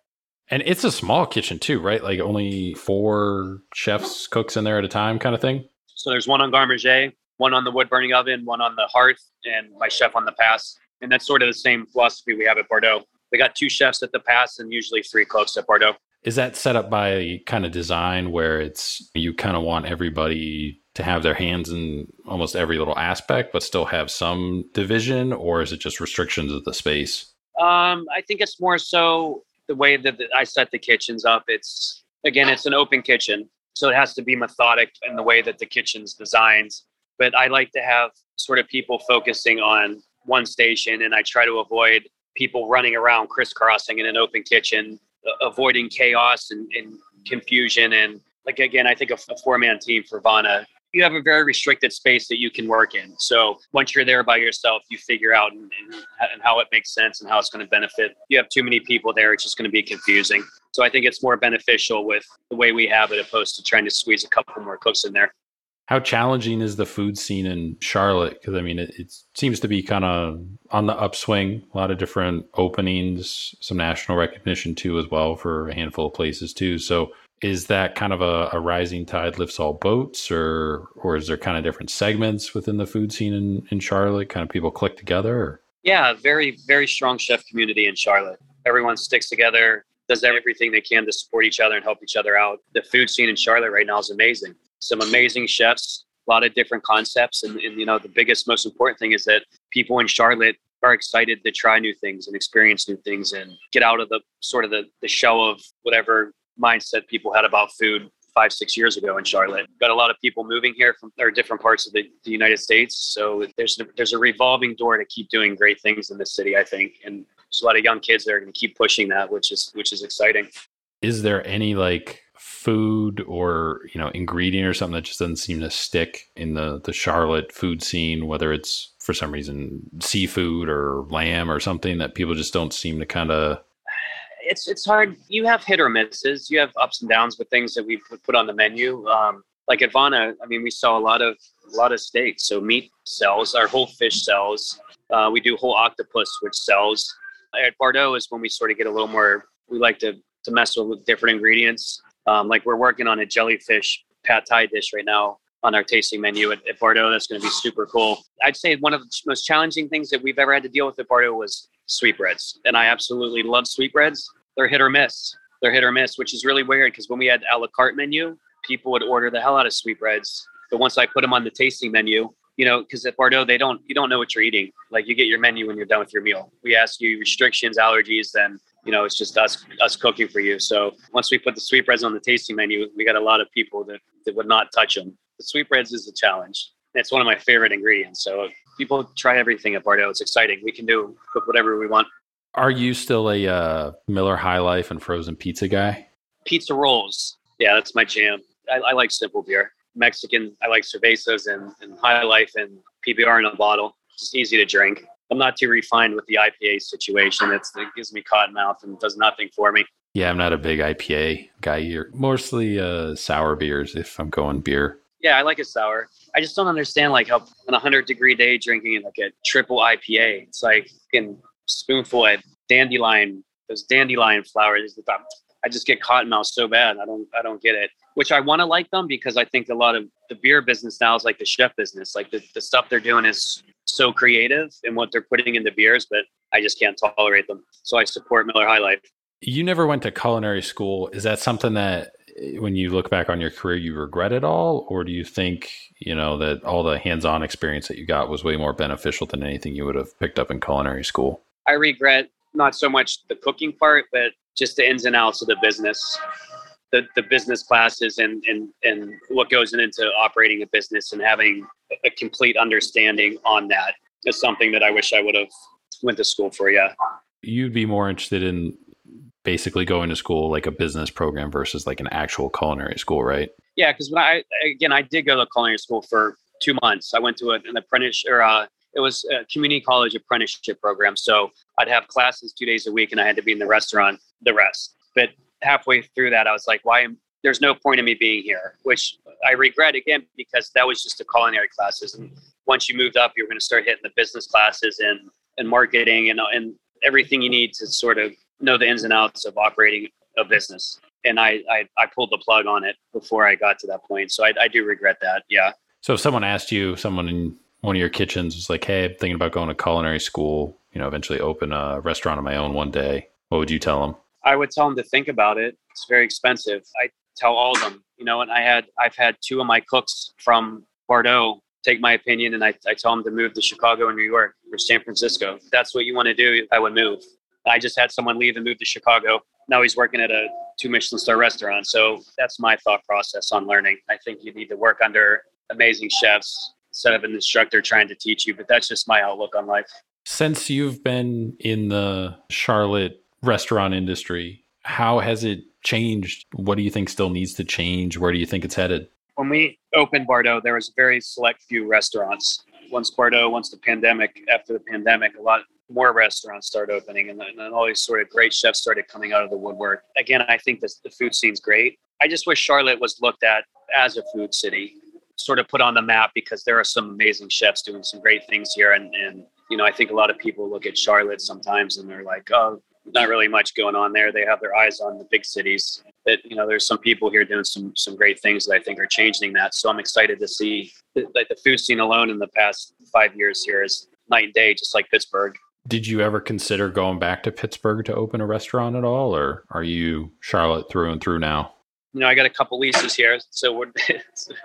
And it's a small kitchen too, right? Like only four chefs, cooks in there at a time, kind of thing. So there's one on garde manger, one on the wood burning oven, one on the hearth, and my chef on the pass. And that's sort of the same philosophy we have at Bardo. we got two chefs at the pass and usually three cooks at Bardo. Is that set up by kind of design where it's you kind of want everybody to have their hands in almost every little aspect, but still have some division, or is it just restrictions of the space? Um, I think it's more so the way that I set the kitchens up. It's again, it's an open kitchen, so it has to be methodic in the way that the kitchen's designed. But I like to have sort of people focusing on one station, and I try to avoid people running around crisscrossing in an open kitchen, avoiding chaos and, and, confusion. And like, again, I think a, a four man team for Vana, you have a very restricted space that you can work in. So once you're there by yourself, you figure out and, and, and how it makes sense and how it's going to benefit. You have too many people there, it's just going to be confusing. So I think it's more beneficial with the way we have it opposed to trying to squeeze a couple more cooks in there. How challenging is the food scene in Charlotte? Because I mean, it, it, seems to be kind of on the upswing. A lot of different openings, some national recognition too, as well for a handful of places too. So, is that kind of a, a rising tide lifts all boats, or or is there kind of different segments within the food scene in, in Charlotte? Kind of people click together? Or? Yeah, very very strong chef community in Charlotte. Everyone sticks together, does everything they can to support each other and help each other out. The food scene in Charlotte right now is amazing some amazing chefs, a lot of different concepts. And, and, you know, the biggest, most important thing is that people in Charlotte are excited to try new things and experience new things and get out of the sort of the, the show of whatever mindset people had about food five, six years ago in Charlotte. Got a lot of people moving here from or different parts of the, the United States. So there's there's a revolving door to keep doing great things in this city, I think. And there's a lot of young kids that are going to keep pushing that, which is which is exciting. Is there any like food or you know ingredient or something that just doesn't seem to stick in the the Charlotte food scene, whether it's for some reason seafood or lamb or something that people just don't seem to kind of. It's it's hard. You have hit or misses. You have ups and downs with things that we put on the menu. Um, like at Vana, I mean, we saw a lot of a lot of steaks. So meat sells. Our whole fish sells. Uh, we do whole octopus, which sells. At Bardo is when we sort of get a little more. We like to to mess with different ingredients. Um, like we're working on a jellyfish pad thai dish right now on our tasting menu at, at Bardo. That's going to be super cool. I'd say one of the most challenging things that we've ever had to deal with at Bardo was sweetbreads. And I absolutely love sweetbreads. They're hit or miss. They're hit or miss, which is really weird because when we had a la carte menu, people would order the hell out of sweetbreads. But once I put them on the tasting menu, you know, because at Bardo they don't you don't know what you're eating. Like you get your menu when you're done with your meal. We ask you restrictions, allergies, then you know, it's just us us cooking for you. So once we put the sweetbreads on the tasting menu, we got a lot of people that, that would not touch them. The sweetbreads is a challenge. It's one of my favorite ingredients. So people try everything at Bardo. It's exciting. We can do cook whatever we want. Are you still a uh, Miller High Life and frozen pizza guy? Pizza rolls. Yeah, that's my jam. I, I like simple beer. Mexican, I like cervezas and, and High Life and PBR in a bottle. It's easy to drink. I'm not too refined with the IPA situation. It's, it gives me cotton mouth and does nothing for me. Yeah, I'm not a big IPA guy. You're mostly uh, sour beers if I'm going beer. Yeah, I like it sour. I just don't understand like how on a hundred degree day drinking like a triple IPA. It's like a spoonful of dandelion, those dandelion flowers. I just get cotton mouth so bad. I don't I don't get it. Which I want to like them because I think a lot of the beer business now is like the chef business. Like the, the stuff they're doing is so creative in what they're putting into beers, but I just can't tolerate them. So I support Miller High Life. You never went to culinary school. Is that something that eh, when you look back on your career you regret it all or do you think you know that all the hands-on experience that you got was way more beneficial than anything you would have picked up in culinary school i regret not so much the cooking part but just the ins and outs of the business the, the business classes and, and and what goes into operating a business and having a complete understanding on that is something that i wish i would have went to school for yeah you'd be more interested in basically going to school like a business program versus like an actual culinary school, right? Yeah, because when I again I did go to culinary school for two months. I went to an apprentice or uh, it was a community college apprenticeship program. So I'd have classes two days a week, and I had to be in the restaurant the rest. But halfway through that, I was like, why? Am, there's no point in me being here, which I regret again because that was just the culinary classes. And once you moved up, you're going to start hitting the business classes and and marketing and and everything you need to sort of know the ins and outs of operating a business. And I, I, I pulled the plug on it before I got to that point. So I, I do regret that. Yeah. So if someone asked you, someone in one of your kitchens was like, Hey, I'm thinking about going to culinary school, you know, eventually open a restaurant of my own one day. What would you tell them? I would tell them to think about it. It's very expensive. I tell all of them, you know, and I had, I've had two of my cooks from Bardo take my opinion and I, I tell them to move to Chicago and New York or San Francisco. If that's what you want to do, I would move. I just had someone leave and move to Chicago. Now he's working at a two Michelin star restaurant. So that's my thought process on learning. I think you need to work under amazing chefs instead of an instructor trying to teach you. But that's just my outlook on life. Since you've been in the Charlotte restaurant industry, how has it changed? What do you think still needs to change? Where do you think it's headed? When we opened Bardo, there was very select few restaurants. Once Bardo, once the pandemic, after the pandemic, a lot more restaurants started opening and, and all these sort of great chefs started coming out of the woodwork. Again, I think this, the food scene's great. I just wish Charlotte was looked at as a food city, sort of put on the map because there are some amazing chefs doing some great things here. And, and you know, I think a lot of people look at Charlotte sometimes and they're like, oh, not really much going on there. They have their eyes on the big cities. But you know, there's some people here doing some some great things that I think are changing that. So I'm excited to see like the food scene alone in the past five years here is night and day, just like Pittsburgh. Did you ever consider going back to Pittsburgh to open a restaurant at all, or are you Charlotte through and through now? You know, I got a couple leases here, so we're,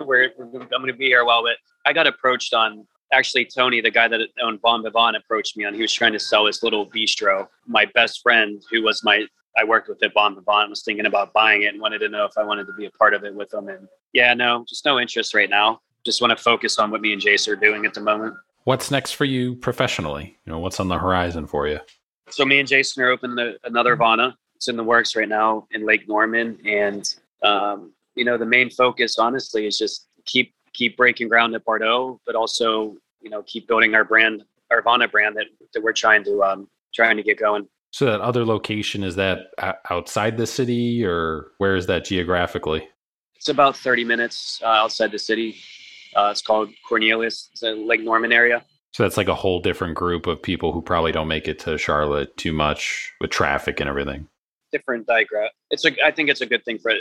we're I'm going to be here a while. But I got approached on actually Tony, the guy that owned Baum Vivant, approached me and He was trying to sell his little bistro. My best friend, who was my I worked with at Baum Vivant, was thinking about buying it and wanted to know if I wanted to be a part of it with them. And yeah, no, just no interest right now. Just want to focus on what me and Jace are doing at the moment. What's next for you professionally? You know, what's on the horizon for you? So me and Jason are opening another Vana. It's in the works right now in Lake Norman, and um, you know the main focus, honestly, is just keep keep breaking ground at Bardo, but also you know keep building our brand, our Vana brand that, that we're trying to um, trying to get going. So that other location is that outside the city, or where is that geographically? It's about thirty minutes uh, outside the city. Uh, it's called Cornelius. It's in Lake Norman area. So that's like a whole different group of people who probably don't make it to Charlotte too much with traffic and everything. Different diagram. It's a. I think it's a good thing for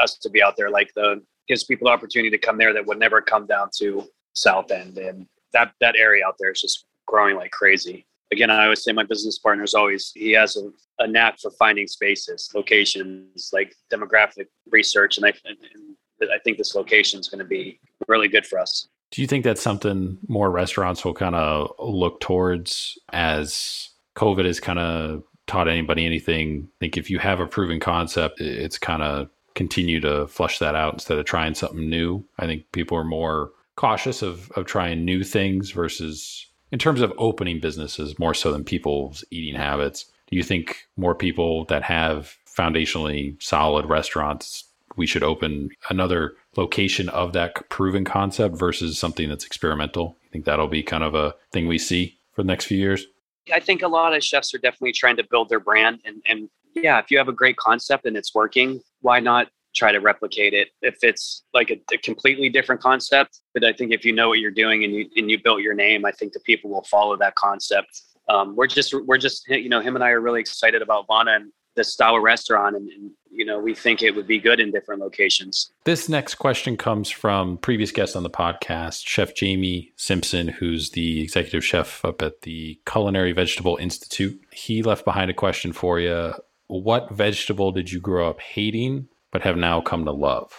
us to be out there. Like the gives people the opportunity to come there that would never come down to South End, and that that area out there is just growing like crazy. Again, I always say my business partner is always he has a, a knack for finding spaces, locations, like demographic research, and I and I think this location is going to be really good for us. Do you think that's something more restaurants will kind of look towards as COVID has kind of taught anybody anything? I think if you have a proven concept, it's kind of continue to flush that out instead of trying something new. I think people are more cautious of, of trying new things versus in terms of opening businesses more so than people's eating habits. Do you think more people that have foundationally solid restaurants we should open another location of that proven concept versus something that's experimental? You think that'll be kind of a thing we see for the next few years? I think a lot of chefs are definitely trying to build their brand. And, and yeah, if you have a great concept and it's working, why not try to replicate it. If it's like a, a, completely different concept, but I think if you know what you're doing and you and you built your name, I think the people will follow that concept. Um, we're just we're just you know him and I are really excited about Vana and the style restaurant, and, and you know we think it would be good in different locations. This next question comes from previous guest on the podcast, Chef Jamie Simpson, who's the executive chef up at the Culinary Vegetable Institute. He left behind a question for you. What vegetable did you grow up hating but have now come to love?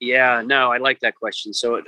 Yeah, no, I like that question. So, uh,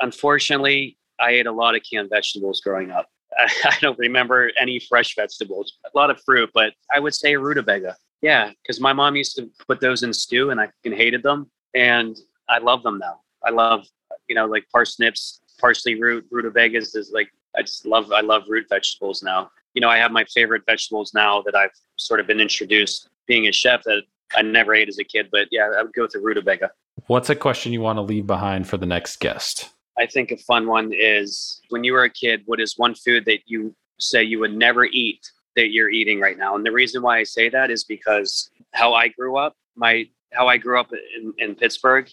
unfortunately, I ate a lot of canned vegetables growing up. I, I don't remember any fresh vegetables, a lot of fruit, but I would say rutabaga. Yeah, because my mom used to put those in stew and I hated them. And I love them now. I love, you know, like parsnips, parsley root, rutabagas is like, I just love, I love root vegetables now. You know, I have my favorite vegetables now that I've sort of been introduced being a chef that I never ate as a kid, but yeah, I would go with the rutabaga. What's a question you want to leave behind for the next guest? I think a fun one is when you were a kid, what is one food that you say you would never eat that you're eating right now? And the reason why I say that is because how I grew up, my how I grew up in, in Pittsburgh,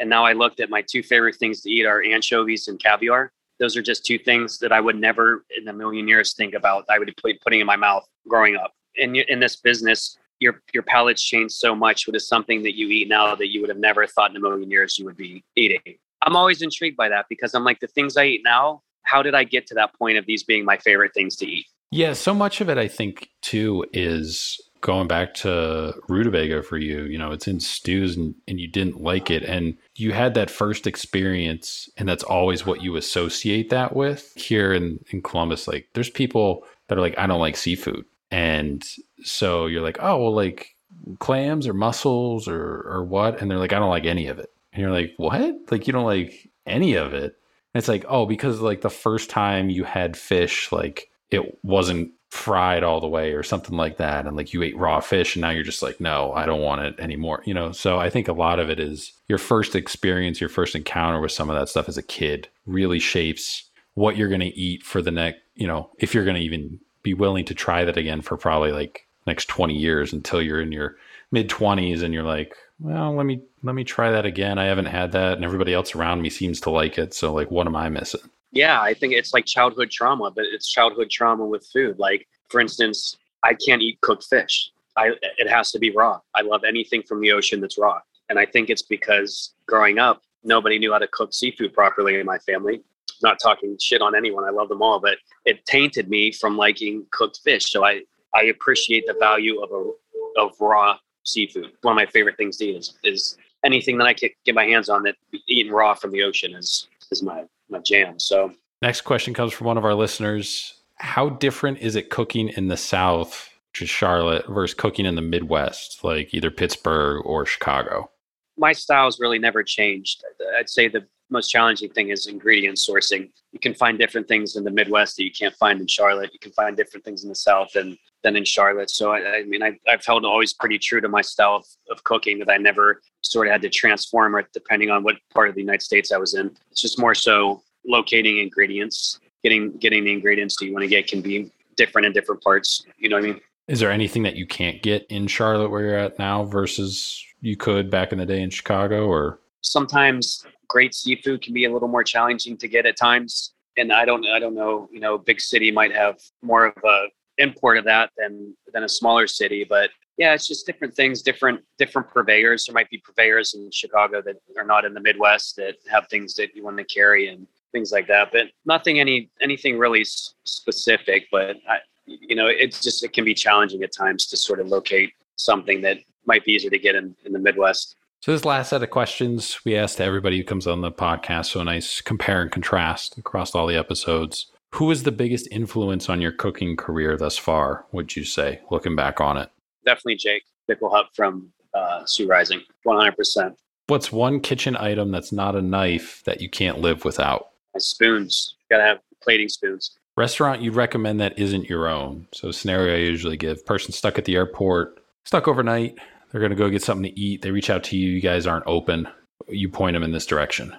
and now I looked at my two favorite things to eat are anchovies and caviar. Those are just two things that I would never in a million years think about. I would be putting in my mouth growing up. In in this business, your your palate's changed so much. What is something that you eat now that you would have never thought in a million years you would be eating? I'm always intrigued by that because I'm like the things I eat now. How did I get to that point of these being my favorite things to eat? Yeah, so much of it I think too is going back to rutabaga for you. You know, it's in stews and, and you didn't like it, and you had that first experience, and that's always what you associate that with. Here in in Columbus, like there's people that are like, I don't like seafood and so you're like, oh, well, like clams or mussels or, or what? And they're like, I don't like any of it. And you're like, what? Like, you don't like any of it? And it's like, oh, because like the first time you had fish, like it wasn't fried all the way or something like that. And like you ate raw fish and now you're just like, no, I don't want it anymore. You know, so I think a lot of it is your first experience, your first encounter with some of that stuff as a kid really shapes what you're going to eat for the next, you know, if you're going to even be willing to try that again for probably like next 20 years until you're in your mid 20s and you're like well let me let me try that again. I haven't had that and everybody else around me seems to like it. So like what am i missing? Yeah i think it's like childhood trauma but it's childhood trauma with food. Like for instance i can't eat cooked fish. I it has to be raw. I love anything from the ocean that's raw. And i think it's because growing up nobody knew how to cook seafood properly in my family not talking shit on anyone. I love them all, but it tainted me from liking cooked fish. So I, I appreciate the value of a, of raw seafood. One of my favorite things to eat is, is anything that I can get my hands on that eaten raw from the ocean is, is my, my jam. So next question comes from one of our listeners. How different is it cooking in the South, which is Charlotte, versus cooking in the Midwest, like either Pittsburgh or Chicago? My style's really never changed. I'd say the most challenging thing is ingredient sourcing. You can find different things in the Midwest that you can't find in Charlotte. You can find different things in the South and than in Charlotte. So I, I mean, I, I've held always pretty true to my style of, of cooking that I never sort of had to transform it depending on what part of the United States I was in. It's just more so locating ingredients, getting getting the ingredients that you want to get can be different in different parts. You know what I mean? Is there anything that you can't get in Charlotte where you're at now versus you could back in the day in Chicago or sometimes great seafood can be a little more challenging to get at times. And I don't, I don't know, you know, big city might have more of a import of that than than a smaller city. But yeah, it's just different things, different different purveyors. There might be purveyors in Chicago that are not in the Midwest that have things that you want to carry and things like that. But nothing any anything really specific. But I, you know, it's just it can be challenging at times to sort of locate something that might be easier to get in, in the Midwest. So this last set of questions we asked everybody who comes on the podcast, so a nice compare and contrast across all the episodes. Who is the biggest influence on your cooking career thus far? Would you say, looking back on it? Definitely Jake Bickelhaupt from uh, Sous Rising, one hundred percent. What's one kitchen item that's not a knife that you can't live without? My spoons. Gotta have plating spoons. Restaurant you'd recommend that isn't your own. So scenario I usually give: person stuck at the airport, stuck overnight, they're going to go get something to eat. They reach out to you. You guys aren't open. You point them in this direction.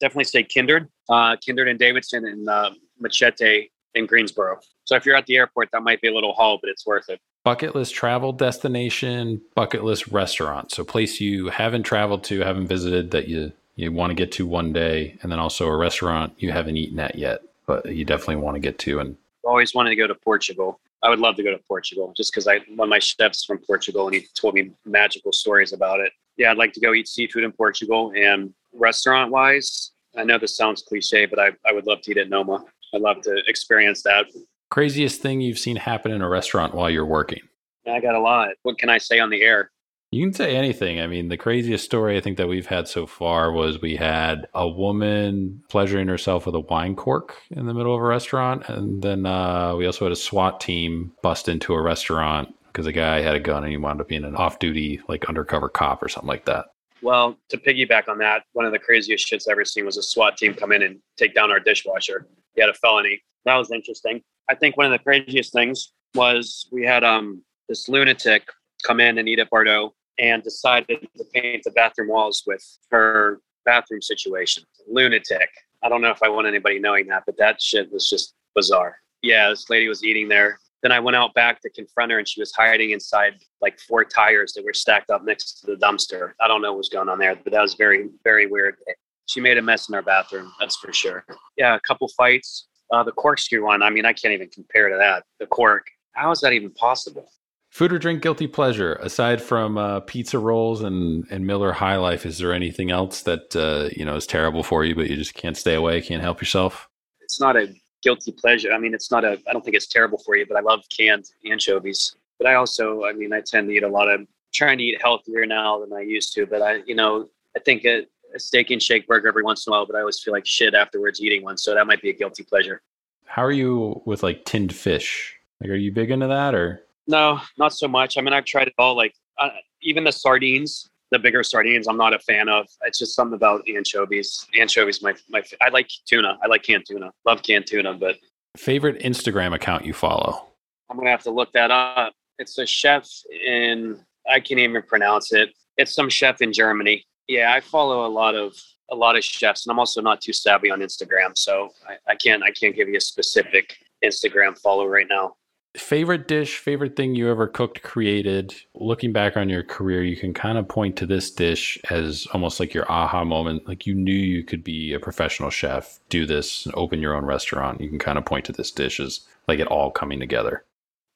Definitely stay Kindred, uh, Kindred and Davidson and uh, Machete in Greensboro. So if you're at the airport, that might be a little haul, but it's worth it. bucket list travel destination, bucket list restaurant. So place you haven't traveled to, haven't visited that you you want to get to one day, and then also a restaurant you haven't eaten at yet, but you definitely want to get to. And always wanted to go to Portugal. I would love to go to Portugal just because I one of my chefs from Portugal and he told me magical stories about it. Yeah, I'd like to go eat seafood in Portugal. And restaurant wise, I know this sounds cliche, but I, I would love to eat at Noma. I'd love to experience that. Craziest thing you've seen happen in a restaurant while you're working? I got a lot. What can I say on the air? You can say anything. I mean, the craziest story I think that we've had so far was we had a woman pleasuring herself with a wine cork in the middle of a restaurant. And then uh, we also had a SWAT team bust into a restaurant because a guy had a gun and he wound up being an off duty, like undercover cop or something like that. Well, to piggyback on that, one of the craziest shits I've ever seen was a SWAT team come in and take down our dishwasher. He had a felony. That was interesting. I think one of the craziest things was we had um this lunatic come in and eat at Bardo and decided to paint the bathroom walls with her bathroom situation. Lunatic. I don't know if I want anybody knowing that, but that shit was just bizarre. Yeah, this lady was eating there. Then I went out back to confront her, and she was hiding inside like four tires that were stacked up next to the dumpster. I don't know what was going on there, but that was very, very weird. She made a mess in our bathroom, that's for sure. Yeah, a couple fights. Uh, the corkscrew one, I mean, I can't even compare to that. The cork. How is that even possible? Food or drink guilty pleasure aside from uh, pizza rolls and and Miller High Life. Is there anything else that uh, you know is terrible for you, but you just can't stay away, can't help yourself? It's not a guilty pleasure. I mean, it's not a. I don't think it's terrible for you, but I love canned anchovies. But I also, I mean, I tend to eat a lot of trying to eat healthier now than I used to. But I, you know, I think a, a steak and shake burger every once in a while, but I always feel like shit afterwards eating one. So that might be a guilty pleasure. How are you with like tinned fish? Like, are you big into that or? No, not so much. I mean, I've tried it all. Like uh, even the sardines, the bigger sardines, I'm not a fan of. It's just something about anchovies. Anchovies, my my. I like tuna. I like canned tuna. Love canned tuna, but favorite Instagram account you follow? I'm gonna have to look that up. It's a chef in. I can't even pronounce it. It's some chef in Germany. Yeah, I follow a lot of a lot of chefs, and I'm also not too savvy on Instagram, so I, I can't I can't give you a specific Instagram follow right now favorite dish, favorite thing you ever cooked, created. Looking back on your career, you can kind of point to this dish as almost like your aha moment. Like you knew you could be a professional chef, do this, and open your own restaurant. You can kind of point to this dish as like it all coming together.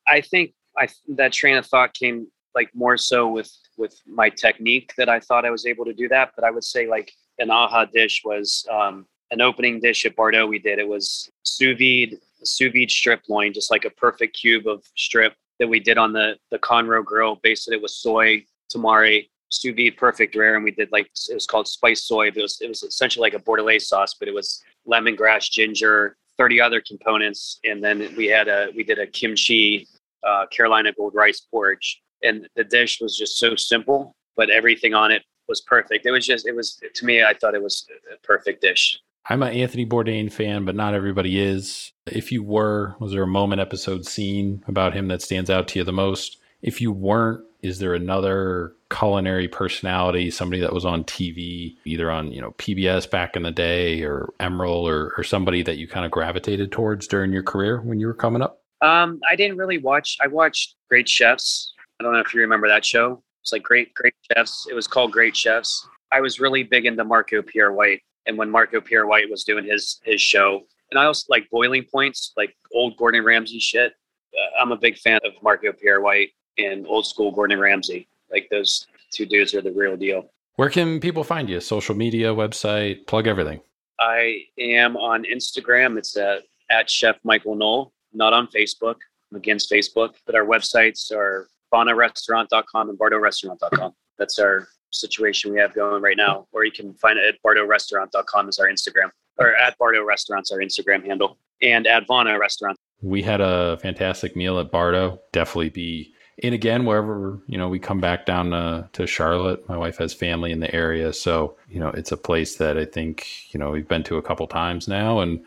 I think I that train of thought came like more so with with my technique that I thought I was able to do that. But I would say like an aha dish was um, an opening dish at Bardo. We did it was sous vide sous vide strip loin, just like a perfect cube of strip that we did on the the Konro grill. Basted it with soy, tamari, sous vide perfect rare, and we did like it was called spice soy. But it was it was essentially like a bordelaise sauce, but it was lemongrass, ginger, thirty other components, and then we had a we did a kimchi uh, Carolina gold rice porridge, and the dish was just so simple, but everything on it was perfect. It was just it was to me. I thought it was a perfect dish. I'm an Anthony Bourdain fan, but not everybody is. If you were, was there a moment, episode, scene about him that stands out to you the most? If you weren't, is there another culinary personality, somebody that was on TV, either on you know PBS back in the day, or Emeril, or, or somebody that you kind of gravitated towards during your career when you were coming up? Um, I didn't really watch. I watched Great Chefs. I don't know if you remember that show. It's like Great Great Chefs. It was called Great Chefs. I was really big into Marco Pierre White and when Marco Pierre White was doing his his show. And I also like boiling points, like old Gordon Ramsay shit. Uh, I'm a big fan of Marco Pierre White and old school Gordon Ramsay. Like those two dudes are the real deal. Where can people find you? Social media, website, plug everything. I am on Instagram. It's at, at Chef Michael Noll, not on Facebook. I'm against Facebook, but our websites are vanarestaurant.com and bardorestaurant.com. That's our situation we have going right now, or you can find it at bardorestaurant.com is our Instagram, or at Bardo Restaurants, our Instagram handle, and at Vana Restaurant. We had a fantastic meal at Bardo. Definitely be in again wherever you know we come back down to, to Charlotte. My wife has family in the area, so you know it's a place that I think you know we've been to a couple times now, and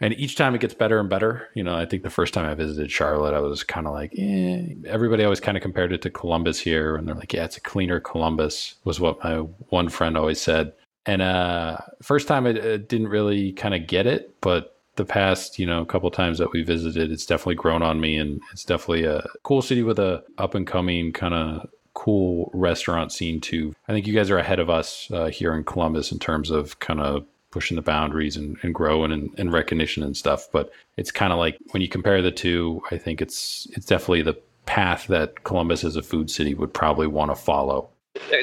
and each time it gets better and better. You know, I think the first time I visited Charlotte, I was kind of like, eh. Everybody always kind of compared it to Columbus here, and they're like, yeah, it's a cleaner Columbus, was what my one friend always said. And uh, first time I, I didn't really kind of get it, but the past, you know, couple times that we visited, it's definitely grown on me and it's definitely a cool city with a up and coming kind of cool restaurant scene too. I think you guys are ahead of us uh, here in Columbus in terms of kind of pushing the boundaries and, and growing and, and recognition and stuff. But it's kind of like when you compare the two, I think it's it's definitely the path that Columbus as a food city would probably want to follow.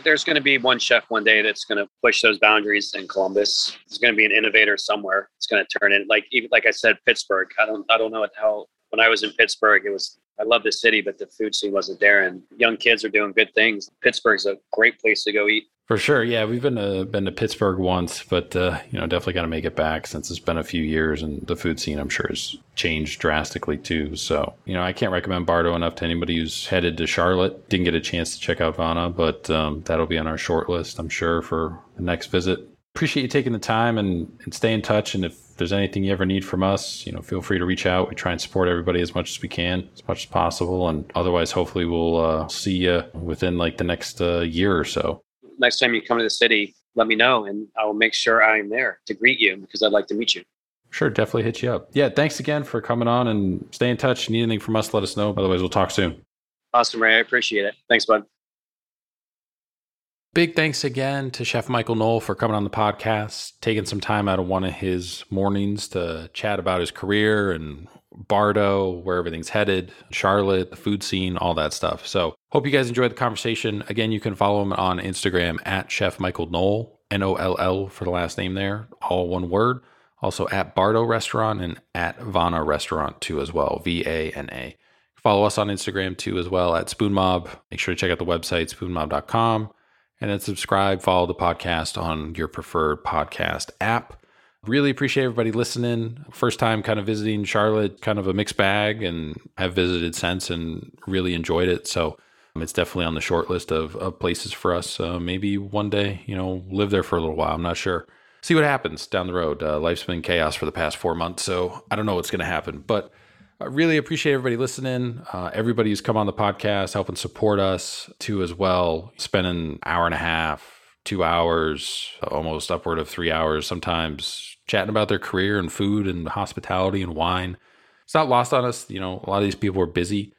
There's going to be one chef one day that's going to push those boundaries in Columbus. There's going to be an innovator somewhere. It's going to turn in like even like I said, Pittsburgh. I don't I don't know how when I was in Pittsburgh, it was I love the city, but the food scene wasn't there, and young kids are doing good things. Pittsburgh's a great place to go eat. For sure, yeah, we've been to been to Pittsburgh once, but uh, you know, definitely got to make it back since it's been a few years, and the food scene, I'm sure, has changed drastically too. So, you know, I can't recommend Bardo enough to anybody who's headed to Charlotte. Didn't get a chance to check out Vana, but um, that'll be on our short list, I'm sure, for the next visit. Appreciate you taking the time and, and stay in touch. And if there's anything you ever need from us, you know, feel free to reach out. We try and support everybody as much as we can, as much as possible. And otherwise, hopefully, we'll uh, see you within like the next uh, year or so next time you come to the city, let me know and I will make sure I'm there to greet you because I'd like to meet you. Sure, definitely hit you up. Yeah, thanks again for coming on and stay in touch. Need anything from us, let us know. Otherwise, we'll talk soon. Awesome, Ray. I appreciate it. Thanks, bud. Big thanks again to Chef Michael Noll for coming on the podcast, taking some time out of one of his mornings to chat about his career and Bardo, where everything's headed, Charlotte, the food scene, all that stuff. So hope you guys enjoyed the conversation. Again, you can follow him on Instagram at Chef Michael Noll, N O L L for the last name there, all one word. Also at Bardo Restaurant and at Vana Restaurant too as well, V A N A. Follow us on Instagram too as well at Spoon Mob. Make sure to check out the website spoonmob.com and then subscribe, follow the podcast on your preferred podcast app. Really appreciate everybody listening. First time kind of visiting Charlotte, kind of a mixed bag, and have visited since and really enjoyed it. So um, it's definitely on the short list of, of places for us. Uh, maybe one day, you know, live there for a little while. I'm not sure. See what happens down the road. Uh, life's been chaos for the past four months, so I don't know what's going to happen. But I really appreciate everybody listening. Uh, everybody who's come on the podcast, helping support us too, as well. Spending an hour and a half, two hours, almost upward of three hours sometimes chatting about their career and food and hospitality and wine. It's not lost on us. You know, a lot of these people are busy.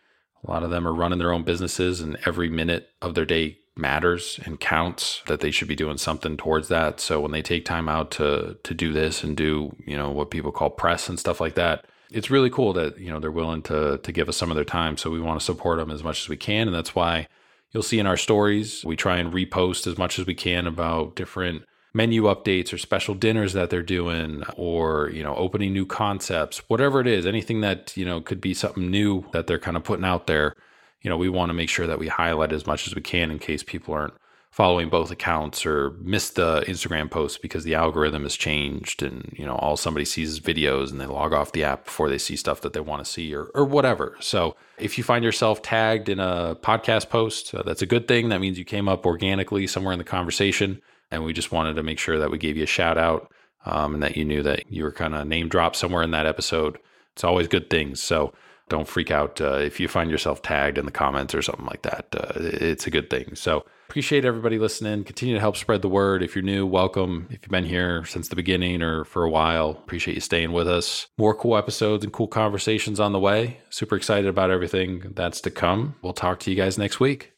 A lot of them are running their own businesses, and every minute of their day matters and counts that they should be doing something towards that. So when they take time out to to do this and do, you know, what people call press and stuff like that, it's really cool that, you know, they're willing to to give us some of their time. So we want to support them as much as we can, and that's why you'll see in our stories, we try and repost as much as we can about different menu updates or special dinners that they're doing or you know opening new concepts whatever it is anything that you know could be something new that they're kind of putting out there you know we want to make sure that we highlight as much as we can in case people aren't following both accounts or missed the Instagram post because the algorithm has changed and you know all somebody sees is videos and they log off the app before they see stuff that they want to see or or whatever. So if you find yourself tagged in a podcast post, uh, that's a good thing. That means you came up organically somewhere in the conversation and we just wanted to make sure that we gave you a shout out um, and that you knew that you were kind of name dropped somewhere in that episode. It's always good things. So don't freak out uh, if you find yourself tagged in the comments or something like that. Uh, it's a good thing. So appreciate everybody listening. Continue to help spread the word. If you're new, welcome. If you've been here since the beginning or for a while, appreciate you staying with us. More cool episodes and cool conversations on the way. Super excited about everything that's to come. We'll talk to you guys next week.